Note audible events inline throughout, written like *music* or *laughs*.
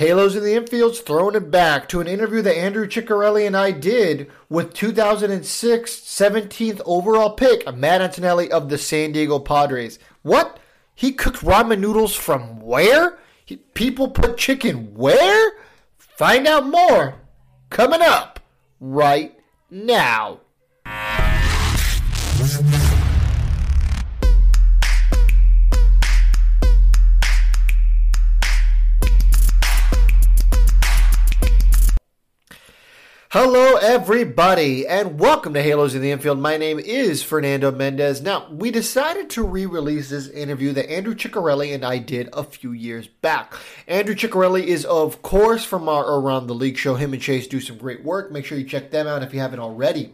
Halos in the infield's throwing it back to an interview that Andrew Ciccarelli and I did with 2006 17th overall pick Matt Antonelli of the San Diego Padres. What? He cooked ramen noodles from where? He, people put chicken where? Find out more coming up right now. Hello, everybody, and welcome to Halos in the Infield. My name is Fernando Mendez. Now, we decided to re release this interview that Andrew Ciccarelli and I did a few years back. Andrew Ciccarelli is, of course, from our Around the League show. Him and Chase do some great work. Make sure you check them out if you haven't already.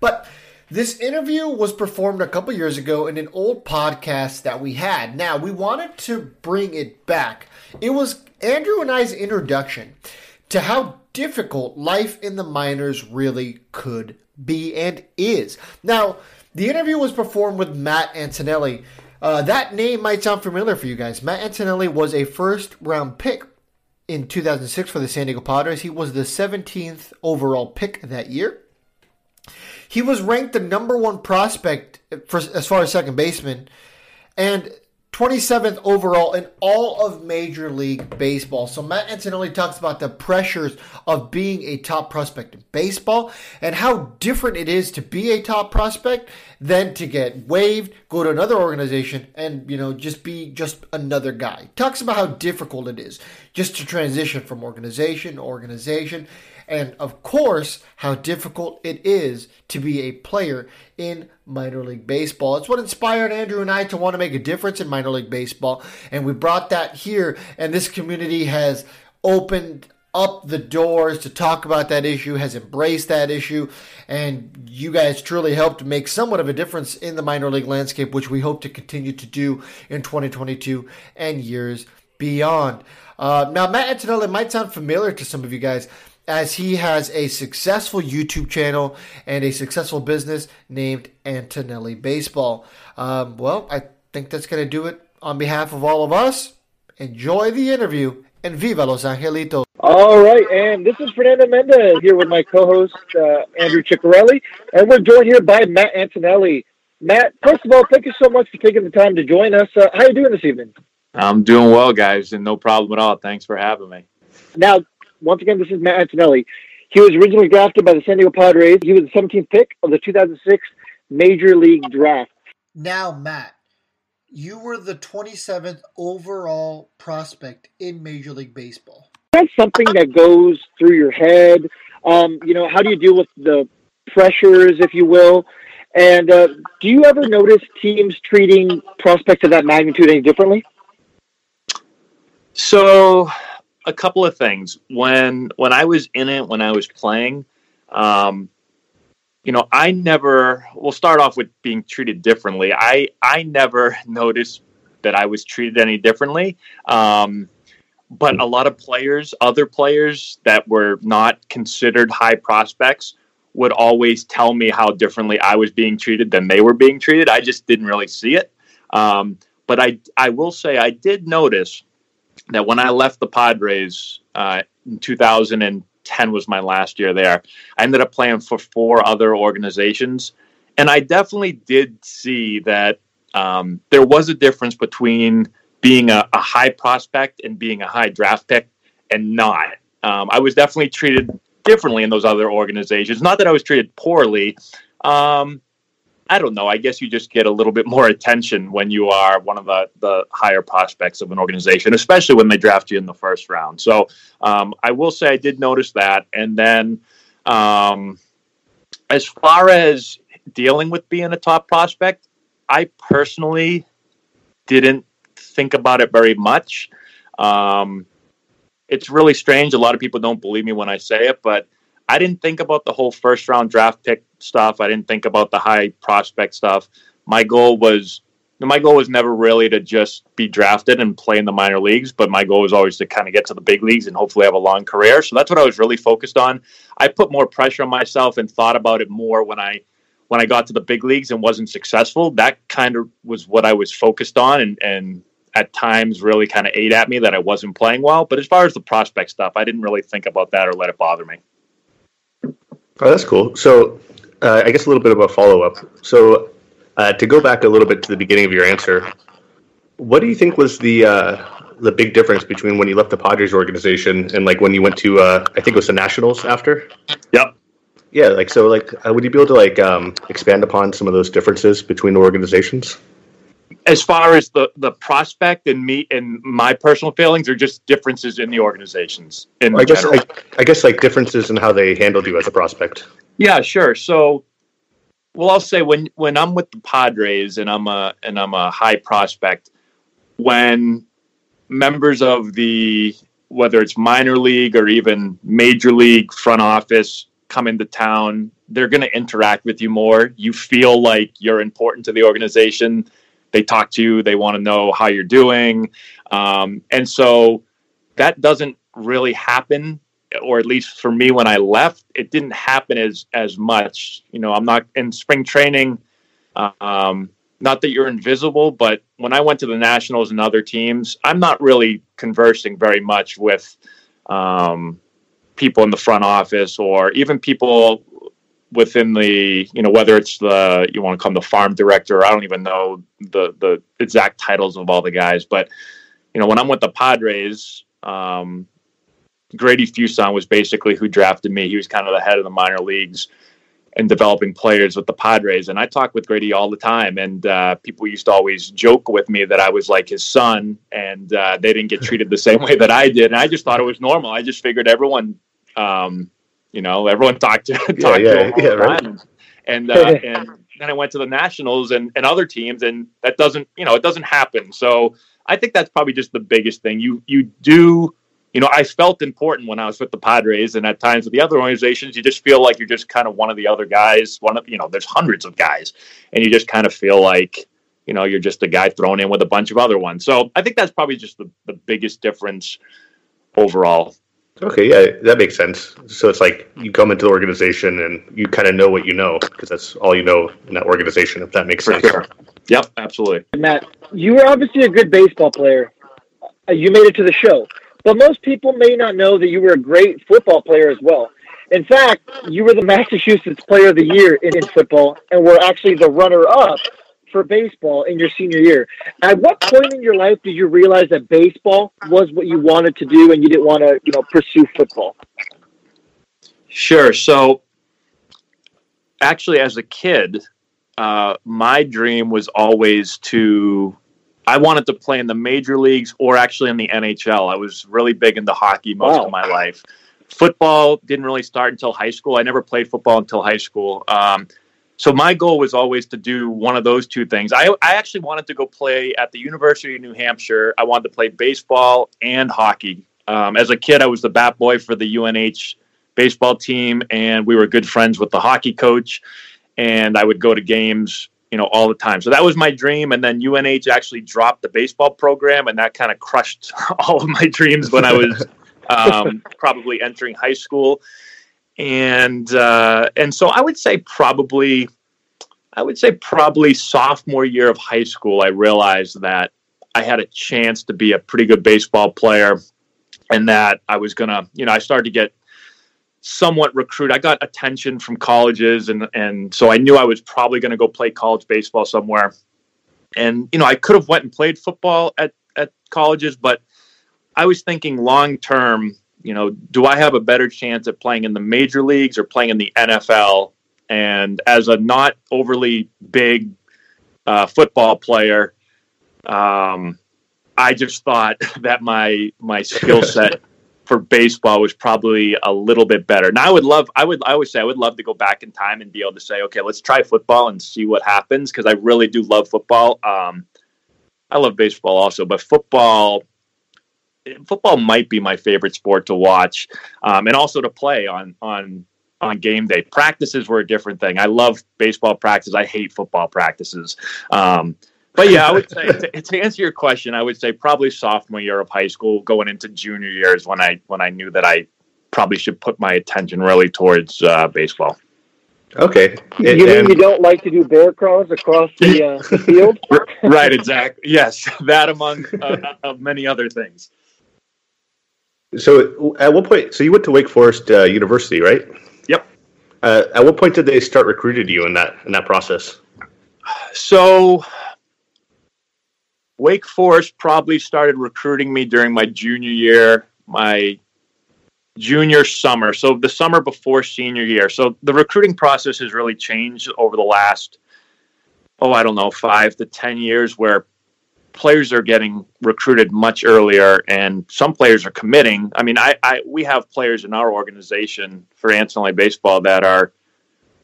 But this interview was performed a couple years ago in an old podcast that we had. Now, we wanted to bring it back. It was Andrew and I's introduction to how difficult life in the minors really could be and is. Now, the interview was performed with Matt Antonelli. Uh, that name might sound familiar for you guys. Matt Antonelli was a first round pick in 2006 for the San Diego Padres. He was the 17th overall pick that year. He was ranked the number one prospect for, as far as second baseman. And 27th overall in all of Major League Baseball. So Matt Antonelli talks about the pressures of being a top prospect in baseball and how different it is to be a top prospect than to get waived, go to another organization, and you know just be just another guy. Talks about how difficult it is just to transition from organization to organization and of course, how difficult it is to be a player in minor league baseball. It's what inspired Andrew and I to want to make a difference in minor league baseball, and we brought that here, and this community has opened up the doors to talk about that issue, has embraced that issue, and you guys truly helped make somewhat of a difference in the minor league landscape, which we hope to continue to do in 2022 and years beyond. Uh, now, Matt Antonelli might sound familiar to some of you guys as he has a successful YouTube channel and a successful business named Antonelli Baseball. Um, well, I think that's going to do it on behalf of all of us. Enjoy the interview and viva Los Angelitos. All right, and this is Fernando Mendez here with my co-host uh, Andrew Ciccarelli, and we're joined here by Matt Antonelli. Matt, first of all, thank you so much for taking the time to join us. Uh, how are you doing this evening? I'm doing well, guys, and no problem at all. Thanks for having me. Now, once again, this is Matt Antonelli. He was originally drafted by the San Diego Padres. He was the 17th pick of the 2006 Major League Draft. Now, Matt, you were the 27th overall prospect in Major League Baseball. That's something that goes through your head. Um, you know, how do you deal with the pressures, if you will? And uh, do you ever notice teams treating prospects of that magnitude any differently? So a couple of things. When when I was in it, when I was playing, um, you know, I never. We'll start off with being treated differently. I I never *laughs* noticed that I was treated any differently. Um, but a lot of players, other players that were not considered high prospects, would always tell me how differently I was being treated than they were being treated. I just didn't really see it. Um, but I I will say I did notice that when I left the Padres uh, in 2010 was my last year there. I ended up playing for four other organizations, and I definitely did see that um, there was a difference between being a, a, high prospect and being a high draft pick, and not. Um, I was definitely treated differently in those other organizations. Not that I was treated poorly. Um, I don't know. I guess you just get a little bit more attention when you are one of the, the higher prospects of an organization, especially when they draft you in the first round. So um, I will say I did notice that. And then um, as far as dealing with being a top prospect, I personally didn't think about it very much. Um, it's really strange. A lot of people don't believe me when I say it, but I didn't think about the whole first round draft pick stuff. I didn't think about the high prospect stuff. My goal was my goal was never really to just be drafted and play in the minor leagues, but my goal was always to kind of get to the big leagues and hopefully have a long career. So that's what I was really focused on. I put more pressure on myself and thought about it more when I when I got to the big leagues and wasn't successful. That kind of was what I was focused on and and at times really kind of ate at me that I wasn't playing well. But as far as the prospect stuff, I didn't really think about that or let it bother me. Oh, that's cool. So, uh, I guess a little bit of a follow up. So, uh, to go back a little bit to the beginning of your answer, what do you think was the uh, the big difference between when you left the Padres organization and like when you went to uh, I think it was the Nationals after? Yep. Yeah, like so, like uh, would you be able to like um, expand upon some of those differences between the organizations? As far as the the prospect and me and my personal feelings, are just differences in the organizations. In I guess I, I guess like differences in how they handled you as a prospect. Yeah, sure. So well, I'll say when when I'm with the Padres and I'm a and I'm a high prospect, when members of the whether it's minor league or even major league front office come into town, they're going to interact with you more. You feel like you're important to the organization. They talk to you. They want to know how you're doing, um, and so that doesn't really happen or at least for me when I left, it didn't happen as as much. You know, I'm not in spring training. Um, not that you're invisible, but when I went to the Nationals and other teams, I'm not really conversing very much with um, people in the front office or even people within the you know whether it's the you want to them the farm director. I don't even know the the exact titles of all the guys, but you know when I'm with the Padres. Um, Grady Fuson was basically who drafted me. He was kind of the head of the minor leagues and developing players with the Padres. And I talk with Grady all the time. And uh, people used to always joke with me that I was like his son and uh, they didn't get treated the same way that I did. And I just thought it was normal. I just figured everyone, um, you know, everyone *laughs* talked to, talked yeah, yeah, to him yeah, right. And, uh, *laughs* and then I went to the Nationals and, and other teams, and that doesn't, you know, it doesn't happen. So I think that's probably just the biggest thing. You you do you know, I felt important when I was with the Padres, and at times with the other organizations, you just feel like you're just kind of one of the other guys. One of you know, there's hundreds of guys, and you just kind of feel like you know you're just a guy thrown in with a bunch of other ones. So I think that's probably just the, the biggest difference overall. Okay, yeah, that makes sense. So it's like you come into the organization and you kind of know what you know because that's all you know in that organization. If that makes For sense. Sure. Yep, absolutely. Matt, you were obviously a good baseball player. Uh, you made it to the show. But most people may not know that you were a great football player as well. In fact, you were the Massachusetts Player of the Year in, in football and were actually the runner up for baseball in your senior year. At what point in your life did you realize that baseball was what you wanted to do and you didn't want to, you know, pursue football? Sure. So actually as a kid, uh, my dream was always to I wanted to play in the major leagues or actually in the NHL. I was really big into hockey most wow. of my life. Football didn't really start until high school. I never played football until high school. Um, so my goal was always to do one of those two things. I, I actually wanted to go play at the University of New Hampshire. I wanted to play baseball and hockey. Um, as a kid, I was the bat boy for the UNH baseball team, and we were good friends with the hockey coach. And I would go to games you know, all the time. So that was my dream. And then UNH actually dropped the baseball program, and that kind of crushed *laughs* all of my dreams when I was *laughs* um, probably entering high school. And uh, and so I would say probably, I would say probably sophomore year of high school, I realized that I had a chance to be a pretty good baseball player, and that I was gonna, you know, I started to get somewhat recruit. I got attention from colleges, and and so I knew I was probably going to go play college baseball somewhere. And you know, I could have went and played football at at colleges, but I was thinking long term. You know, do I have a better chance at playing in the major leagues or playing in the NFL? And as a not overly big uh, football player, um, I just thought *laughs* that my my skill *laughs* set for baseball was probably a little bit better. Now I would love, I would, I always say I would love to go back in time and be able to say, okay, let's try football and see what happens because I really do love football. Um, I love baseball also, but football, football might be my favorite sport to watch um, and also to play on on on game day. Practices were a different thing. I love baseball practice. I hate football practices. Um, but yeah, I would say to, *laughs* to, answer your question, I would say probably sophomore year of high school, going into junior years when I when I knew that I probably should put my attention really towards uh, baseball. Okay. You and, mean you don't like to do bear crawls across the, uh, the *laughs* field? *laughs* right, exactly. Yes, that among uh, uh, many other things. So, at what point? So, you went to Wake Forest uh, University, right? Yep. Uh, at what point did they start recruiting you in that in that process? So, Wake Forest probably started recruiting me during my junior year, my junior summer. So the summer before senior year. So the recruiting process has really changed over the last, oh, I don't know, five to 10 years where players are getting recruited much earlier and some players are committing. I mean, I, I we have players in our organization for Anson baseball that are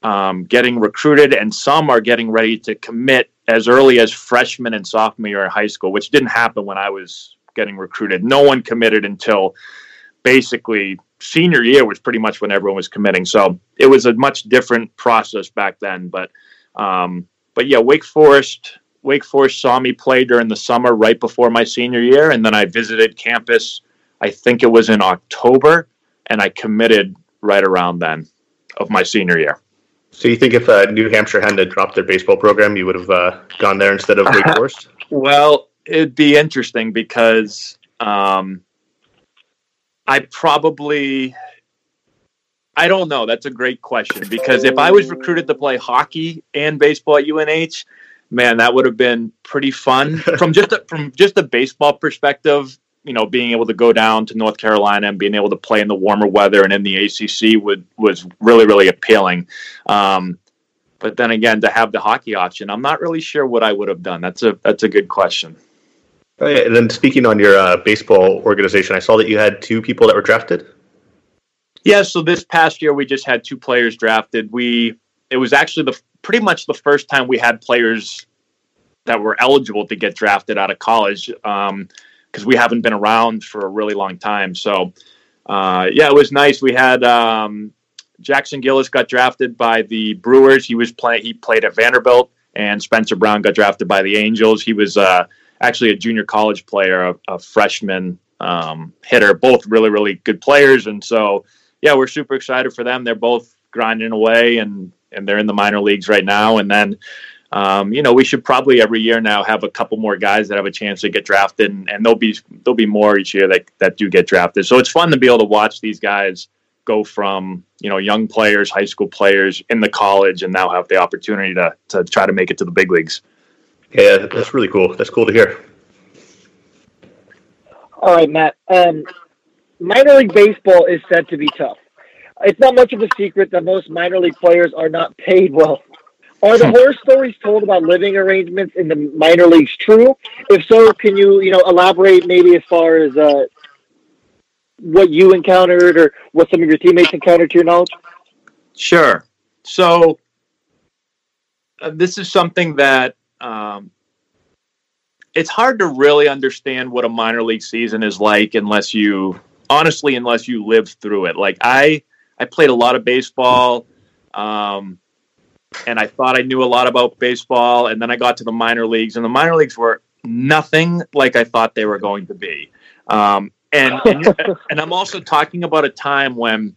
um, getting recruited and some are getting ready to commit as early as freshman and sophomore year in high school, which didn't happen when I was getting recruited. No one committed until basically senior year was pretty much when everyone was committing. So it was a much different process back then. But um, but yeah, Wake Forest Wake Forest saw me play during the summer right before my senior year, and then I visited campus. I think it was in October, and I committed right around then of my senior year. So you think if uh, New Hampshire hadn't dropped their baseball program, you would have uh, gone there instead of Wake *laughs* Forest? well, it'd be interesting because um, I probably I don't know. That's a great question because if I was recruited to play hockey and baseball at UNH, man, that would have been pretty fun *laughs* from just a, from just a baseball perspective. You know, being able to go down to North Carolina and being able to play in the warmer weather and in the ACC would was really really appealing. Um, but then again, to have the hockey option, I'm not really sure what I would have done. That's a that's a good question. Oh. And then speaking on your uh, baseball organization, I saw that you had two people that were drafted. Yeah, so this past year we just had two players drafted. We it was actually the pretty much the first time we had players that were eligible to get drafted out of college because um, we haven't been around for a really long time. So uh, yeah, it was nice. We had um, Jackson Gillis got drafted by the Brewers. He was play he played at Vanderbilt, and Spencer Brown got drafted by the Angels. He was uh, actually a junior college player, a, a freshman um, hitter, both really, really good players. And so, yeah, we're super excited for them. They're both grinding away and, and they're in the minor leagues right now. And then, um, you know, we should probably every year now have a couple more guys that have a chance to get drafted, and, and there'll be there'll be more each year that that do get drafted. So it's fun to be able to watch these guys go from you know young players, high school players in the college, and now have the opportunity to to try to make it to the big leagues. Yeah, that's really cool. That's cool to hear. All right, Matt. Um, minor league baseball is said to be tough. It's not much of a secret that most minor league players are not paid well. Are the horror stories told about living arrangements in the minor leagues true? If so, can you you know elaborate maybe as far as uh, what you encountered or what some of your teammates encountered to your knowledge? Sure. So uh, this is something that um, it's hard to really understand what a minor league season is like unless you honestly unless you live through it like i i played a lot of baseball um, and i thought i knew a lot about baseball and then i got to the minor leagues and the minor leagues were nothing like i thought they were going to be. Um, and, and, *laughs* and i'm also talking about a time when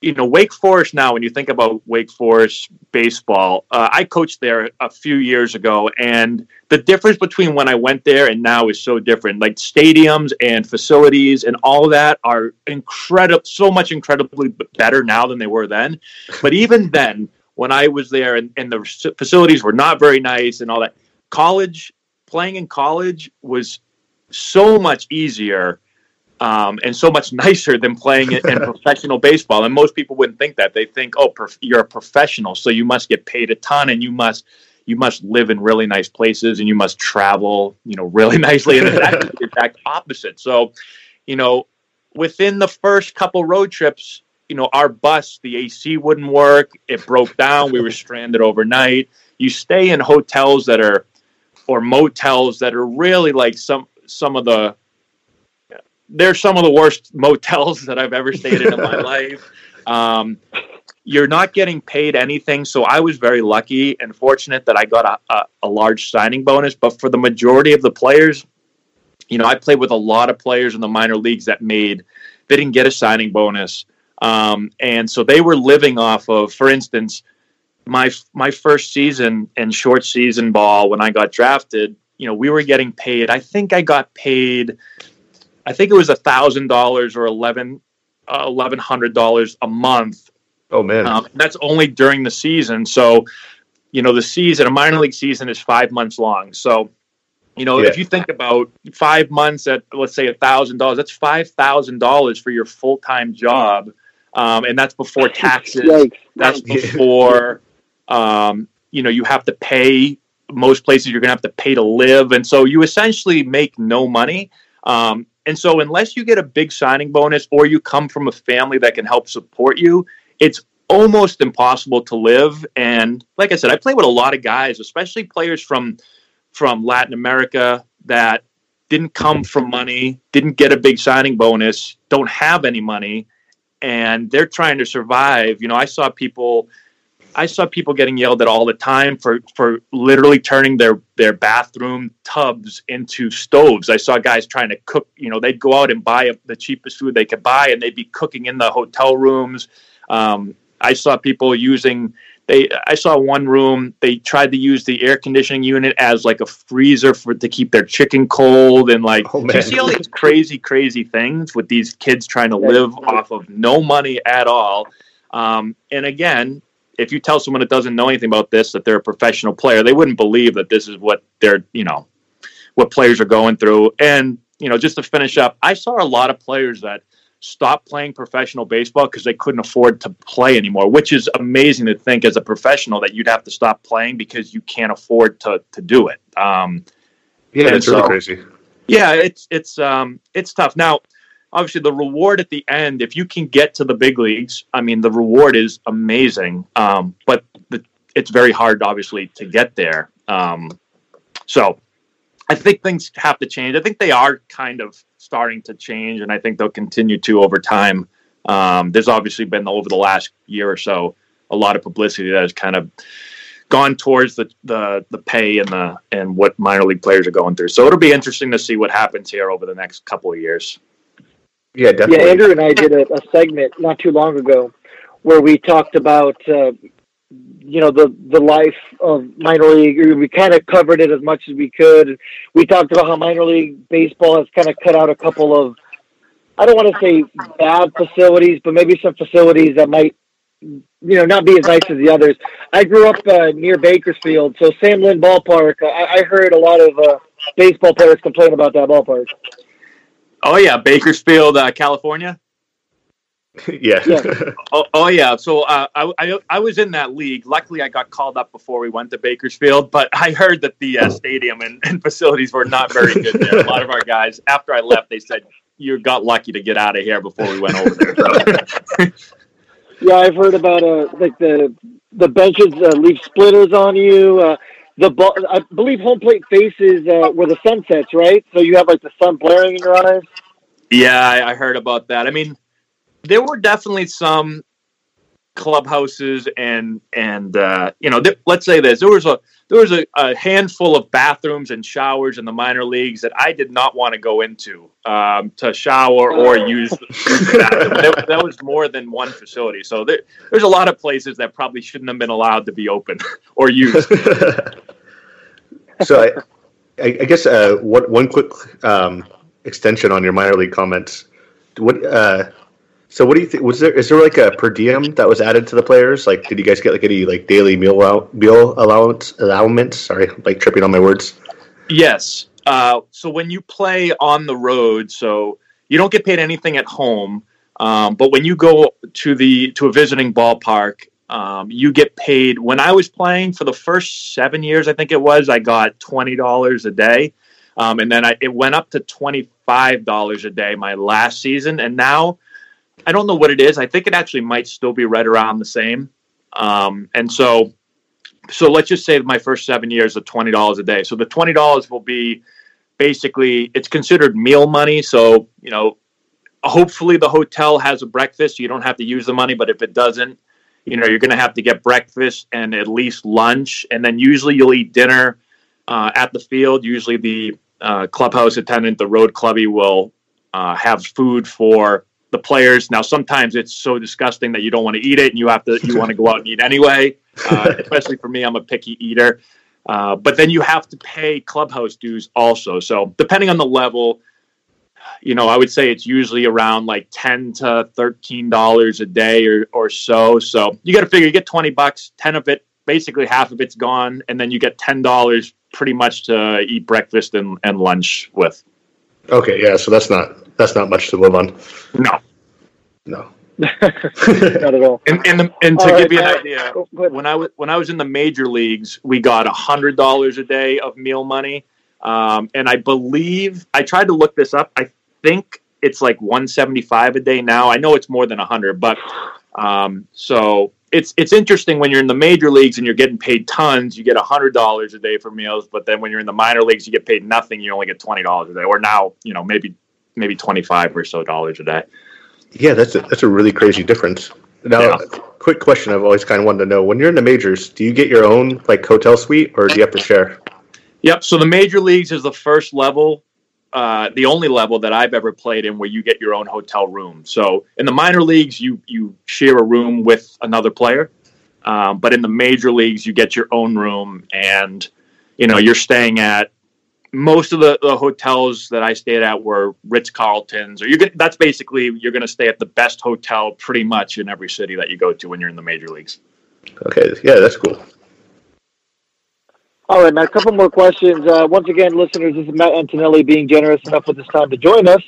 you know, Wake Forest now, when you think about Wake Forest baseball, uh, I coached there a few years ago, and the difference between when I went there and now is so different. Like stadiums and facilities and all that are incredible, so much incredibly better now than they were then. But even then, when I was there and, and the facilities were not very nice and all that, college, playing in college was so much easier um, and so much *laughs* nicer than playing in *laughs* professional baseball. And most people wouldn't think that. They think, oh, prof- you're a professional, so you must get paid a ton, and you must you must live in really nice places, and you must travel, you know, *laughs* really nicely. And it's actually the exact opposite. So, you know, within the first couple road trips, you know, our bus, the AC wouldn't work. It broke down. We were stranded overnight. You stay in hotels that are, or motels that are really like some some of the they're some of the worst *laughs* motels that I've ever stayed in in my *laughs* life. Um, you're not getting paid anything. So I was very lucky and fortunate that I got a, a, a, large signing bonus. But for the majority of the players, you know, I played with a lot of players in the minor leagues that made, they didn't get a signing bonus. Um, and so they were living off of, for instance, my my first season in short season ball when I got drafted. You know, we were getting paid. I think I got paid. I think it was a thousand dollars or eleven uh, eleven hundred dollars a month. Oh man, um, that's only during the season. So, you know, the season, a minor league season, is five months long. So, you know, yeah. if you think about five months at let's say a thousand dollars, that's five thousand dollars for your full time job, um, and that's before *laughs* taxes. That's *laughs* before, um, you know, you have to pay. Most places you're going to have to pay to live, and so you essentially make no money. Um, and so, unless you get a big signing bonus or you come from a family that can help support you, it's almost impossible to live. And like I said, I play with a lot of guys, especially players from from Latin America that didn't come from money, didn't get a big signing bonus, don't have any money, and they're trying to survive. You know, I saw people I saw people getting yelled at all the time for for literally turning their their bathroom tubs into stoves. I saw guys trying to cook. You know, they'd go out and buy the cheapest food they could buy, and they'd be cooking in the hotel rooms. Um, I saw people using they I saw one room they tried to use the air conditioning unit as like a freezer for to keep their chicken cold and like oh, you see all these crazy crazy things with these kids trying to live off of no money at all. Um, and again, if you tell someone that doesn't know anything about this that they're a professional player, they wouldn't believe that this is what they're you know what players are going through. And you know, just to finish up, I saw a lot of players that stopped playing professional baseball because they couldn't afford to play anymore, which is amazing to think as a professional that you'd have to stop playing because you can't afford to to do it. Um, yeah, it's so, really crazy. Yeah, it's it's um, it's tough. Now, obviously, the reward at the end, if you can get to the big leagues, I mean, the reward is amazing. Um, but the, it's very hard, obviously, to get there. Um, so, I think things have to change. I think they are kind of starting to change, and I think they'll continue to over time. Um, there's obviously been over the last year or so a lot of publicity that has kind of gone towards the, the the pay and the and what minor league players are going through. So it'll be interesting to see what happens here over the next couple of years. Yeah, definitely. Yeah, Andrew and I did a, a segment not too long ago where we talked about uh, you know the the life of minor league. We kind of covered it as much as we could. We talked about how minor league baseball has kind of cut out a couple of I don't want to say bad facilities, but maybe some facilities that might you know not be as nice as the others. I grew up uh, near Bakersfield, so Sam Lynn Ballpark. I, I heard a lot of uh, baseball players complain about that ballpark. Oh yeah, Bakersfield, uh, California. *laughs* yeah. yeah. *laughs* oh, oh, yeah. So uh, I, I, I was in that league. Luckily, I got called up before we went to Bakersfield, but I heard that the uh, stadium and, and, facilities were not very good there. A lot of our guys, after I left, they said, you got lucky to get out of here before we went over there. *laughs* yeah, I've heard about uh, like the the benches uh, leave splitters on you. The ball, I believe home plate faces uh, where the sun sets, right? So you have like the sun blaring in your eyes. Yeah, I, I heard about that. I mean, there were definitely some clubhouses and and uh, you know th- let's say this there was a there was a, a, handful of bathrooms and showers in the minor leagues that I did not want to go into um, to shower or use, that, that, was more than one facility. So there, there's a lot of places that probably shouldn't have been allowed to be open *laughs* or used. *laughs* So I, I, guess uh, what, one quick um, extension on your minor league comments. What uh, so what do you think? Was there is there like a per diem that was added to the players? Like, did you guys get like any like daily meal out, meal allowance allowance? Sorry, like tripping on my words. Yes. Uh, so when you play on the road, so you don't get paid anything at home, um, but when you go to the to a visiting ballpark, um, you get paid. When I was playing for the first seven years, I think it was, I got twenty dollars a day, um, and then I, it went up to twenty five dollars a day my last season, and now I don't know what it is. I think it actually might still be right around the same. Um, and so, so let's just say my first seven years of twenty dollars a day. So the twenty dollars will be basically it's considered meal money. So you know, hopefully the hotel has a breakfast. So you don't have to use the money, but if it doesn't, you know, you're going to have to get breakfast and at least lunch, and then usually you'll eat dinner uh, at the field. Usually the uh, clubhouse attendant, the road clubby, will uh, have food for the players. Now, sometimes it's so disgusting that you don't want to eat it, and you have to you want to go out and eat anyway. Uh, *laughs* especially for me, I'm a picky eater. Uh, but then you have to pay clubhouse dues also. So depending on the level, you know, I would say it's usually around like ten to thirteen dollars a day or or so. So you got to figure you get twenty bucks, ten of it, basically half of it's gone, and then you get ten dollars pretty much to eat breakfast and, and lunch with. Okay, yeah, so that's not that's not much to live on. No, No. *laughs* Not at all. and and, the, and to All give right, you an Matt, idea, go- go when I was when I was in the major leagues, we got a hundred dollars a day of meal money, um, and I believe I tried to look this up. I think it's like one seventy five a day now. I know it's more than a hundred, but um, so it's it's interesting when you're in the major leagues and you're getting paid tons. You get a hundred dollars a day for meals, but then when you're in the minor leagues, you get paid nothing. You only get twenty dollars a day, or now you know maybe maybe twenty five or so dollars a day. Yeah, that's a, that's a really crazy difference. Now, Yeah. quick question I've always kind of wanted to know: When you're in the majors, do you get your own like hotel suite, or do you have to share? Yep. So the major leagues is the first level, uh, the only level that I've ever played in where you get your own hotel room. So in the minor leagues, you you share a room with another player, um, but in the major leagues, you get your own room, and you know you're staying at most of the, the hotels that I stayed at were Ritz Carltons, or you're gonna, that's basically you're going to stay at the best hotel pretty much in every city that you go to when you're in the major leagues. Okay, yeah, that's cool. All right, Matt, a couple more questions. Uh, once again, listeners, this is Matt Antonelli being generous enough with his time to join us.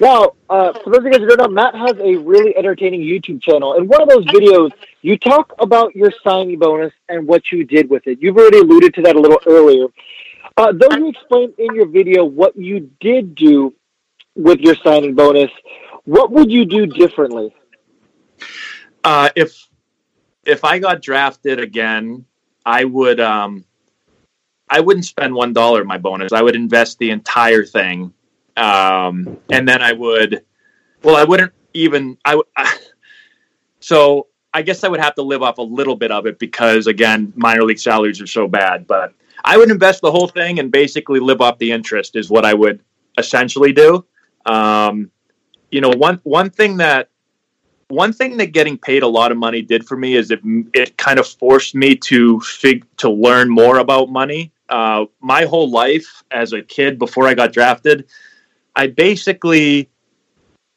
Now, uh, for those of you guys who don't know, Matt has a really entertaining YouTube channel. In one of those videos, you talk about your signing bonus and what you did with it. You've already alluded to that a little earlier. Uh, though you explained in your video what you did do with your signing bonus, what would you do differently? Uh, if if I got drafted again, I would um, I wouldn't spend one dollar of my bonus. I would invest the entire thing, um, and then I would. Well, I wouldn't even. I, w- *laughs* so I guess I would have to live off a little bit of it because again, minor league salaries are so bad. But I would invest the whole thing and basically live off the interest is what I would essentially do. Um, you know, one one thing that one thing that getting paid a lot of money did for me is it it kind of forced me to fig to learn more about money. Uh, my whole life as a kid before I got drafted, I basically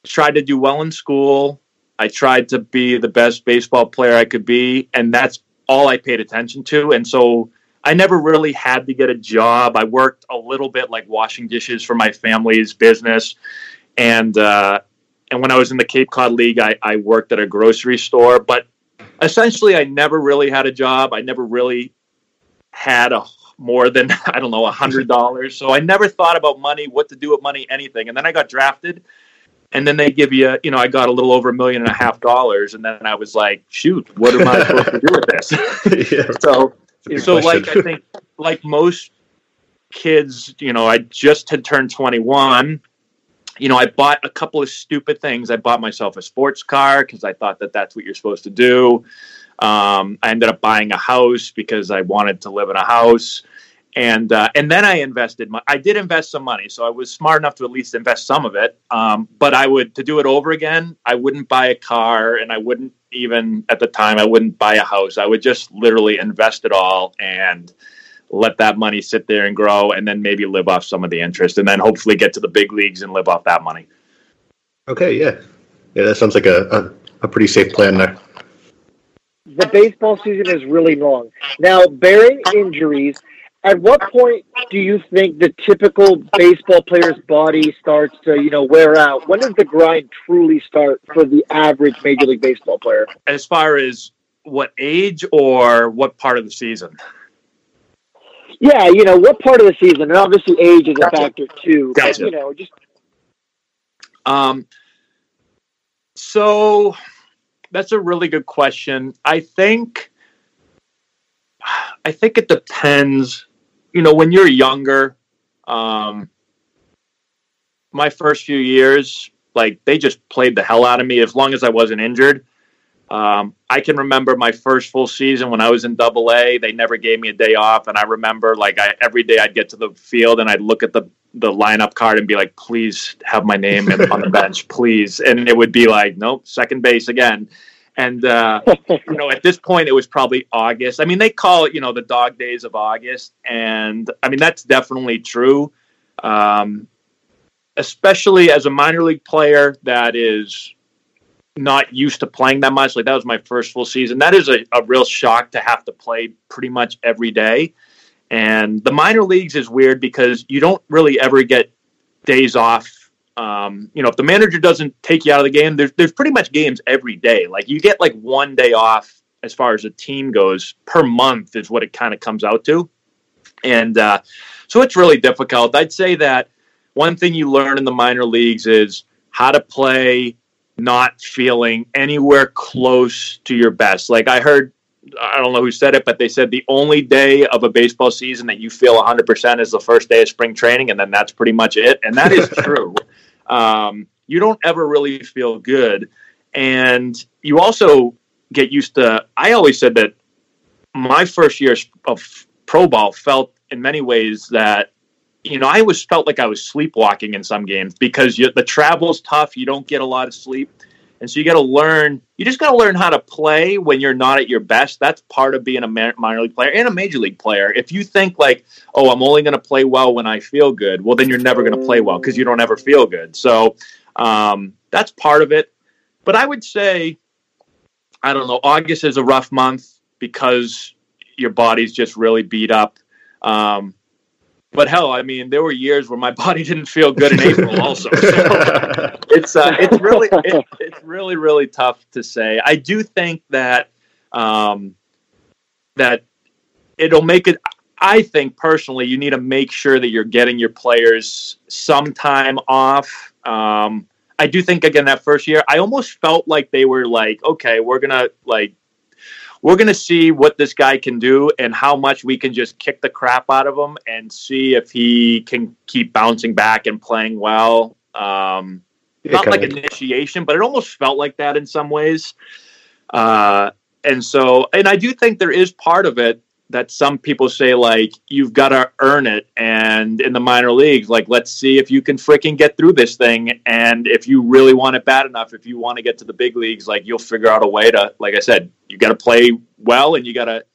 tried to do well in school. I tried to be the best baseball player I could be, and that's all I paid attention to. And so I never really had to get a job. I worked a little bit like washing dishes for my family's business, and uh, and when I was in the Cape Cod League, I, I worked at a grocery store. But essentially, I never really had a job. I never really had a more than *laughs* I don't know a hundred dollars. So I never thought about money, what to do with money, anything. And then I got drafted, and then they give you, you know, I got a little over a million and a half dollars, and then I was like, shoot, what am I supposed to do with this? *laughs* yeah, *laughs* so it's a big so like. I think like most kids, you know, I just had turned 21. You know, I bought a couple of stupid things. I bought myself a sports car because I thought that that's what you're supposed to do. Um, I ended up buying a house because I wanted to live in a house, and uh, and then I invested. My, I did invest some money, so I was smart enough to at least invest some of it. Um, but I would to do it over again. I wouldn't buy a car, and I wouldn't even at the time I wouldn't buy a house. I would just literally invest it all and let that money sit there and grow, and then maybe live off some of the interest, and then hopefully get to the big leagues and live off that money. okay, yeah, yeah, that sounds like a, a, a pretty safe plan there. The baseball season is really long. Now, bearing injuries, at what point do you think the typical baseball player's body starts to, you know, wear out? When does the grind truly start for the average Major League Baseball player? As far as what age or what part of the season? Yeah, you know, what part of the season? And obviously age is a Gotcha. factor too. But, Gotcha. you know, just Um, so that's a really good question. I think, I think it depends. You know, when you're younger, um, my first few years, like they just played the hell out of me as long as I wasn't injured. Um, I can remember my first full season when I was in Double A. They never gave me a day off, and I remember like I, every day I'd get to the field and I'd look at the the lineup card and be like, please have my name on the *laughs* bench, please. And it would be like, nope, second base again. And, uh, *laughs* you know, at this point, it was probably August. I mean, they call it, you know, the dog days of August. And I mean, that's definitely true. Um, especially as a minor league player that is not used to playing that much. Like that was my first full season. That is a, a real shock to have to play pretty much every day. And the minor leagues is weird because you don't really ever get days off. Um, you know, if the manager doesn't take you out of the game, there's there's pretty much games every day. Like you get like one day off as far as a team goes per month is what it kind of comes out to. And uh, so it's really difficult. I'd say that one thing you learn in the minor leagues is how to play not feeling anywhere close to your best. Like I heard, I don't know who said it, but they said the only day of a baseball season that you feel 100% is the first day of spring training, and then that's pretty much it. And that is *laughs* true. um, you don't ever really feel good. And you also get used to, I always said that my first year of pro ball felt in many ways that you know, I always felt like I was sleepwalking in some games because you, the travel's tough. You don't get a lot of sleep. And so you got to learn, you just got to learn how to play when you're not at your best. That's part of being a minor league player and a major league player. If you think like, oh, I'm only going to play well when I feel good, well, then you're never going to play well because you don't ever feel good. So um, that's part of it. But I would say, I don't know, August is a rough month because your body's just really beat up. Um, but hell, I mean, there were years where my *laughs* body didn't feel good in April. Also, so *laughs* it's uh, it's really *laughs* it, it's really really tough to say. I do think that um, that it'll make it. I think personally, you need to make sure that you're getting your players some time off. Um, I do think again that first year, I almost felt like they were like, okay, we're gonna like we're going to see what this guy can do and how much we can just kick the crap out of him and see if he can keep bouncing back and playing well. Um, not like initiation, but it almost felt like that in some ways. Uh, and so, and I do think there is part of it that some people say like you've got to earn it and in the minor leagues like let's see if you can freaking get through this thing and if you really want it bad enough if you want to get to the big leagues like you'll figure out a way to like i said you got to play well and you got to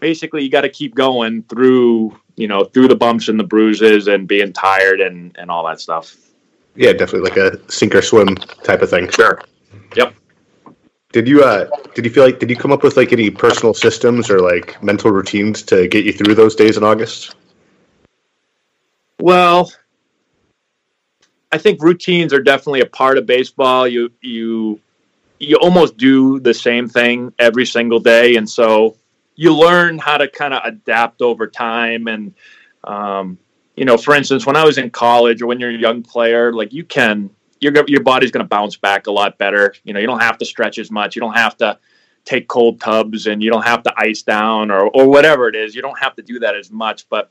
basically you got to keep going through you know through the bumps and the bruises and being tired and and all that stuff yeah definitely like a sink or swim type of thing sure yep did you uh did you feel like did you come up with like any personal systems or like mental routines to get you through those days in August? Well, I think routines are definitely a part of baseball. You you you almost do the same thing every single day, and so you learn how to kind of adapt over time. And um, you know, for instance, when I was in college or when you're a young player, like you can your your body's going to bounce back a lot better. You know, you don't have to stretch as much. You don't have to take cold tubs, and you don't have to ice down or or whatever it is. You don't have to do that as much. But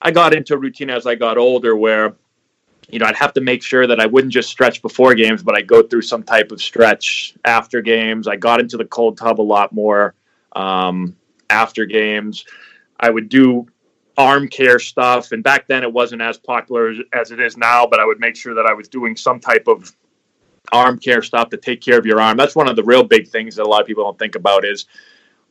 I got into a routine as I got older where you know, I'd have to make sure that I wouldn't just stretch before games, but I go through some type of stretch after games. I got into the cold tub a lot more um, after games. I would do arm care stuff. And back then it wasn't as popular as, as it is now, but I would make sure that I was doing some type of arm care stuff to take care of your arm. That's one of the real big things that a lot of people don't think about is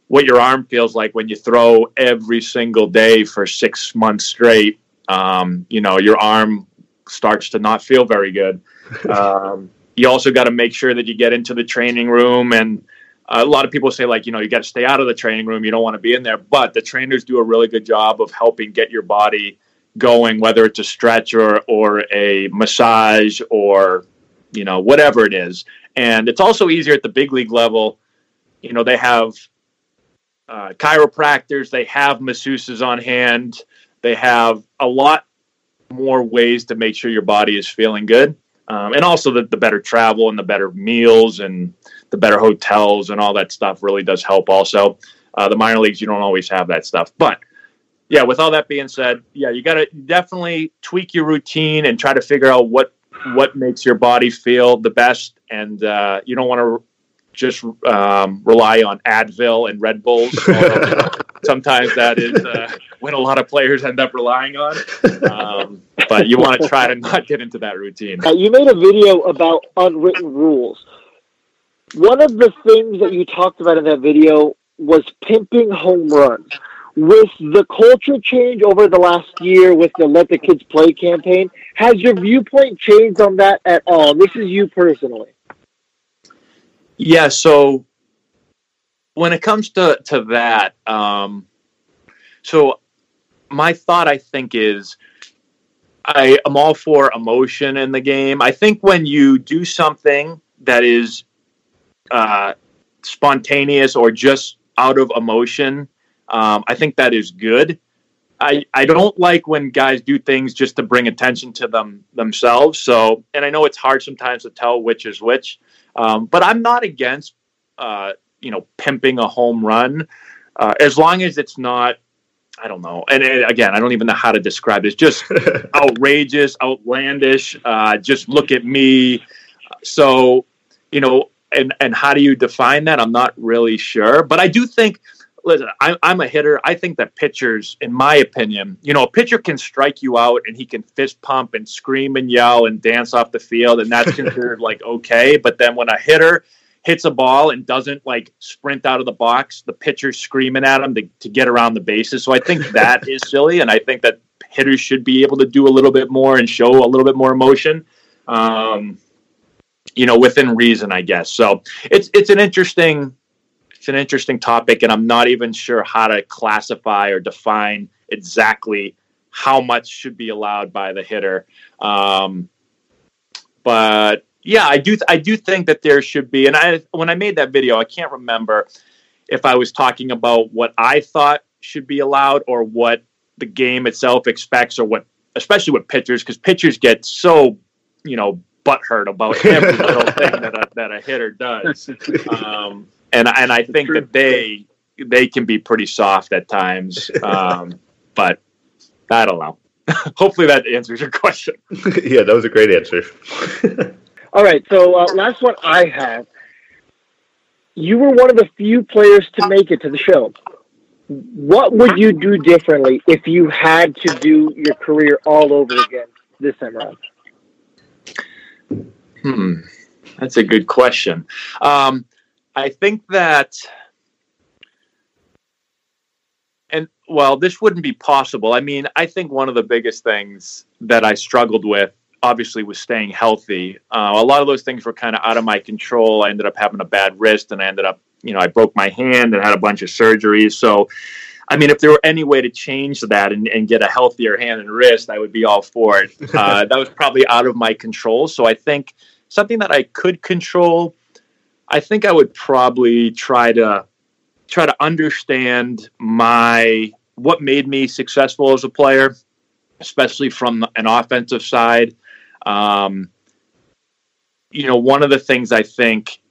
what your arm feels like when you throw every single day for six months straight. Um, you know, your arm starts to not feel very good. *laughs* Um, you also got to make sure that you get into the training room and a lot of people say like you know you got to stay out of the training room you don't want to be in there but the trainers do a really good job of helping get your body going whether it's a stretch or or a massage or you know whatever it is. And it's also easier at the big league level. You know they have uh, chiropractors they have masseuses on hand they have a lot more ways to make sure your body is feeling good um, and also the, the better travel and the better meals and the better hotels and all that stuff really does help. Also, uh, the minor leagues you don't always have that stuff, but yeah. With all that being said, yeah, you got to definitely tweak your routine and try to figure out what what makes your body feel the best, and uh, you don't want to just um, rely on Advil and Red Bulls. *laughs* sometimes that is uh, when a lot of players end up relying on. Um, but you want to try to not get into that routine. Uh, you made a video about unwritten rules. One of the things that you talked about in that video was pimping home runs. With the culture change over the last year with the Let the Kids Play campaign, has your viewpoint changed on that at all? This is you personally. Yeah, so when it comes to, to that, um, so my thought, I think, is I am all for emotion in the game. I think when you do something that is uh, spontaneous or just out of emotion, um, I think that is good. I, I don't like when guys do things just to bring attention to them themselves. So, and I know it's hard sometimes to tell which is which, um, but I'm not against, uh, you know, pimping a home run uh, as long as it's not I don't know. And, and, again, I don't even know how to describe it. It's just *laughs* outrageous, outlandish. Uh, just look at me. So, you know, and and how do you define that? I'm not really sure, but I do think. Listen, I, I'm a hitter. I think that pitchers, in my opinion, you know, a pitcher can strike you out and he can fist pump and scream and yell and dance off the field, and that's considered *laughs* like okay. But then when a hitter hits a ball and doesn't like sprint out of the box, the pitcher's screaming at him to, to get around the bases. So I think that *laughs* is silly, and I think that hitters should be able to do a little bit more and show a little bit more emotion. Um, you know, within reason, I guess. So it's it's an interesting it's an interesting topic, and I'm not even sure how to classify or define exactly how much should be allowed by the hitter. Um, but yeah, I do. I do think that there should be. And I, when I made that video, I can't remember if I was talking about what I thought should be allowed or what the game itself expects, or what, especially with pitchers, because pitchers get so, you know, butthurt about *laughs* every little thing that a, that a hitter does. Um, and and I think that they they can be pretty soft at times. Um, *laughs* but I don't know. *laughs* Hopefully that answers your question. yeah, that was a great answer. All right, so uh, last one I have. You were one of the few players to make it to the show. What would you do differently if you had to do your career all over again this time around? Hmm, that's a good question. Um, I think that, and well, this wouldn't be possible. I mean, I think one of the biggest things that I struggled with obviously was staying healthy. Uh, a lot of those things were kind of out of my control. I ended up having a bad wrist, and I ended up, you know, I broke my hand and had a bunch of surgeries. So, I mean, if there were any way to change that and, and get a healthier hand and wrist, I would be all for it. *laughs* Uh, that was probably out of my control. So, I think something that I could control, I think I would probably try to try to understand my what made me successful as a player especially from an offensive side um, you know, one of the things I think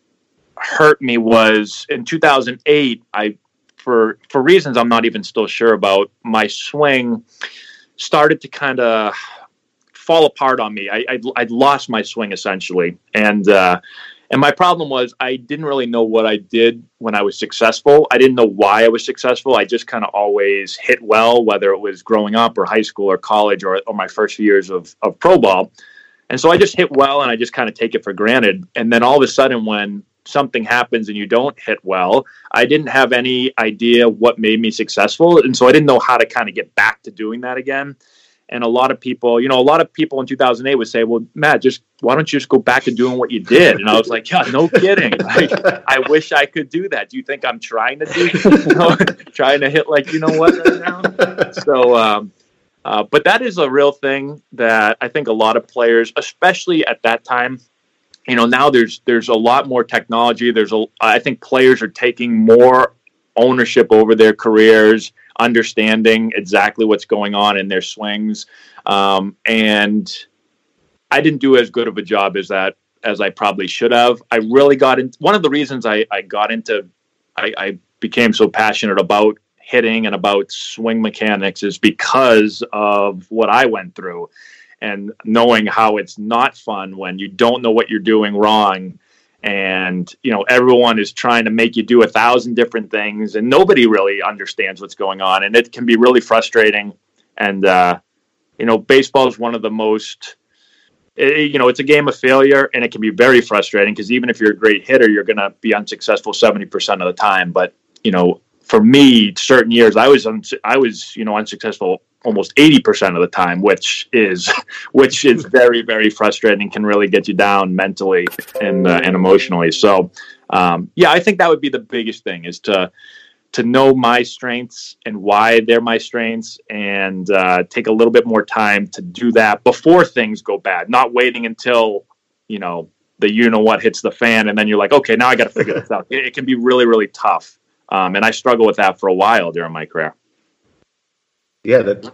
hurt me was in 2008. I, for for reasons I'm not even still sure about, my swing started to kind of fall apart on me. I I'd, I'd, lost my swing essentially, and uh, and my problem was I didn't really know what I did when I was successful. I didn't know why I was successful. I just kind of always hit well, whether it was growing up or high school or college or, or my first few years of, of pro ball. And so I just hit well and I just kind of take it for granted. And then all of a sudden, when something happens and you don't hit well, I didn't have any idea what made me successful. And so I didn't know how to kind of get back to doing that again. And a lot of people, you know, a lot of people in 2008 would say, well, Matt, just why don't you just go back to doing what you did? And I was like, yeah, no kidding. *laughs* Like, I wish I could do that. Do you think I'm trying to do, you know, *laughs* trying to hit like, you know what right now? So, um, uh, but that is a real thing that I think a lot of players, especially at that time, you know, now there's there's a lot more technology. There's a I think players are taking more ownership over their careers, understanding exactly what's going on in their swings, um, and I didn't do as good of a job as that as I probably should have. I really got in. One of the reasons I, I got into, I, I became so passionate about hitting and about swing mechanics is because of what I went through and knowing how it's not fun when you don't know what you're doing wrong. And you know everyone is trying to make you do a thousand different things and nobody really understands what's going on. And it can be really frustrating. And uh, you know baseball is one of the most it, you know it's a game of failure and it can be very frustrating because even if you're a great hitter you're going to be unsuccessful 70% of the time. But you know for me certain years i was un- i was you know unsuccessful almost 80% of the time which is *laughs* which is very very frustrating can really get you down mentally and uh, and emotionally. So um, yeah i think that would be the biggest thing is to to know my strengths and why they're my strengths and uh, take a little bit more time to do that before things go bad not waiting until you know the you know what hits the fan and then you're like okay now i got to figure this out. It, it, can be really really tough um, and i struggled with that for a while during my career yeah, that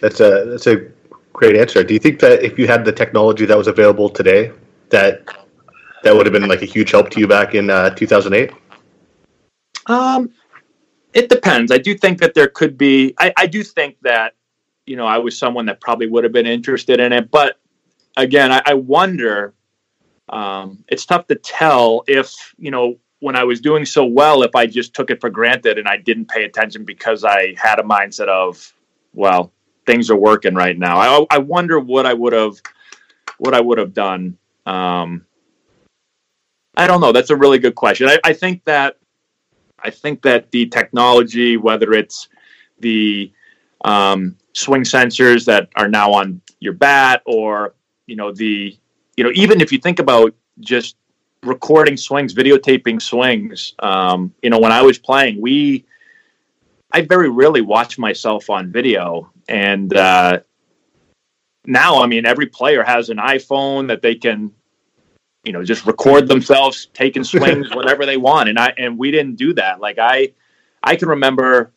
that's a that's a great answer. Do you think that if you had the technology that was available today, that that would have been like a huge help to you back in uh, 2008? Um, it depends. I do think that there could be. I, I do think that you know I was someone that probably would have been interested in it, but again, I, I wonder. Um, it's tough to tell if you know when I was doing so well, if I just took it for granted and I didn't pay attention because I had a mindset of, well, things are working right now. I, I wonder what I would have, what I would have done. Um, I don't know. That's a really good question. I, I think that, I think that the technology, whether it's the um, swing sensors that are now on your bat, or you know the, you know even if you think about just recording swings, videotaping swings. Um, you know, when I was playing, we I very rarely watch myself on video, and uh, now I mean every player has an iPhone that they can, you know, just record themselves taking swings *laughs* whenever they want, and I and we didn't do that. Like I, I can remember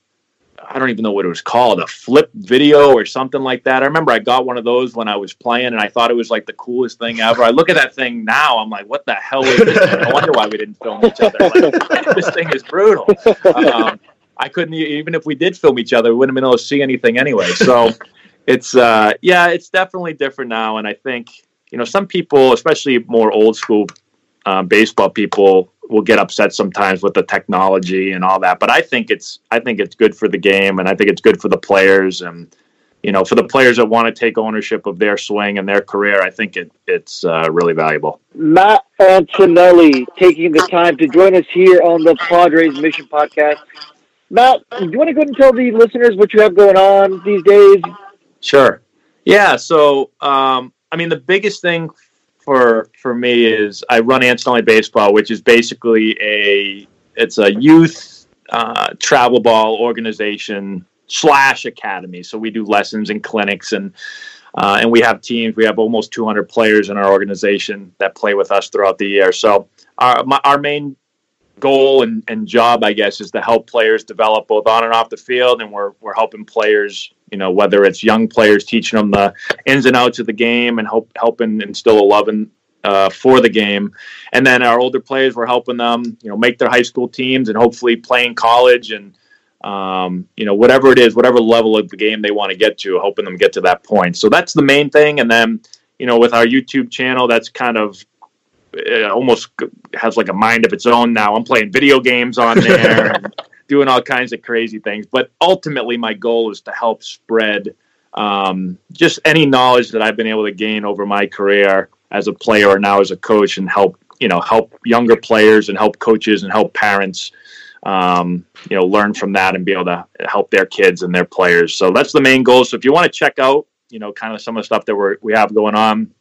I don't even know what it was called, a flip video or something like that. I remember I got one of those when I was playing, and I thought it was like the coolest thing ever. I look at that thing now, I'm like, what the hell is this? I wonder why we didn't film each other. Like, *laughs* this thing is brutal. Um, I couldn't even if we did film each other, we wouldn't have been able to see anything anyway. So it's uh, yeah, it's definitely different now, and I think you know some people, especially more old school uh, baseball people, will get upset sometimes with the technology and all that. But I think it's I think it's good for the game, and I think it's good for the players, and you know, for the players that want to take ownership of their swing and their career, I think it it's uh, really valuable. Matt Antonelli taking the time to join us here on the Padres Mission Podcast. Matt, do you want to go ahead and tell the listeners what you have going on these days? Sure. Yeah. So, um, I mean, the biggest thing for for me is I run Antonelli Baseball, which is basically a it's a youth uh, travel ball organization slash academy. So we do lessons and clinics and. Uh, and we have teams. We have almost 200 players in our organization that play with us throughout the year. So our my, our main goal and, and job, I guess, is to help players develop both on and off the field, and we're we're helping players you know, whether it's young players teaching them the ins and outs of the game and help helping instill a love in, uh, for the game, and then our older players we're helping them, you know, make their high school teams and hopefully play in college and um, you know whatever it is, whatever level of the game they want to get to, helping them get to that point. So that's the main thing, and then you know with our YouTube channel, that's kind of it almost has like a mind of its own now. I'm playing video games on there. *laughs* and, doing all kinds of crazy things. But ultimately, my goal is to help spread um, just any knowledge that I've been able to gain over my career as a player or now as a coach, and help you know help younger players and help coaches and help parents. Um, you know, learn from that and be able to help their kids and their players. So that's the main goal. So if you want to check out, you know, kind of some of the stuff that we're, we have going on,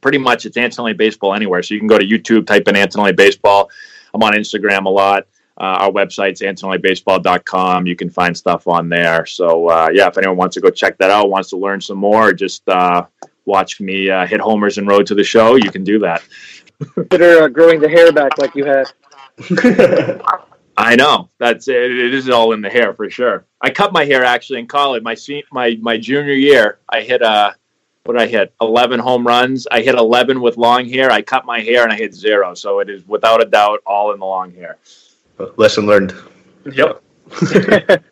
pretty much it's Antonelli Baseball anywhere. So you can go to YouTube, type in Antonelli Baseball. I'm on Instagram a lot. Uh, our website's antonellibaseball.com. You can find stuff on there. So, uh, yeah, if anyone wants to go check that out, wants to learn some more, just uh, watch me uh, hit homers and road to the show, you can do that. *laughs* Consider uh, growing the hair back like you had. *laughs* I know that's it. It is all in the hair for sure. I cut my hair actually in college. My my my junior year, I hit a uh, what did I hit? Eleven home runs. I hit eleven with long hair. I cut my hair and I hit zero. So it is without a doubt all in the long hair. Lesson learned. Yep. *laughs*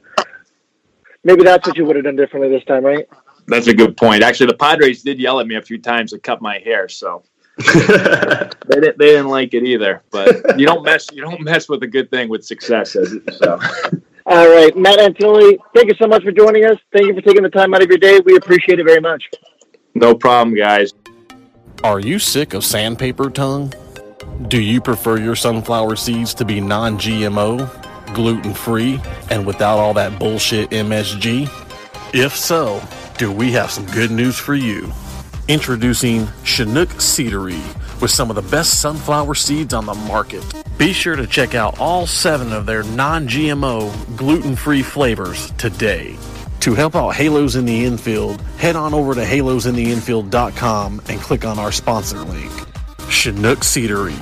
Maybe that's what you would have done differently this time, right? That's a good point. Actually, the Padres did yell at me a few times to cut my hair, so *laughs* they didn't they didn't like it either. But you don't mess you don't mess with a good thing with success. So. *laughs* All right, Matt Antonelli, thank you so much for joining us. Thank you for taking the time out of your day. We appreciate it very much. No problem, guys. Are you sick of sandpaper tongue? Do you prefer your sunflower seeds to be non GMO, gluten free, and without all that bullshit MSG? If so, do we have some good news for you? Introducing Chinook Seedery with some of the best sunflower seeds on the market. Be sure to check out all seven of their non GMO, gluten free flavors today. To help out Halos in the Infield, head on over to halosintheinfield.com and click on our sponsor link. Chinook Seedery.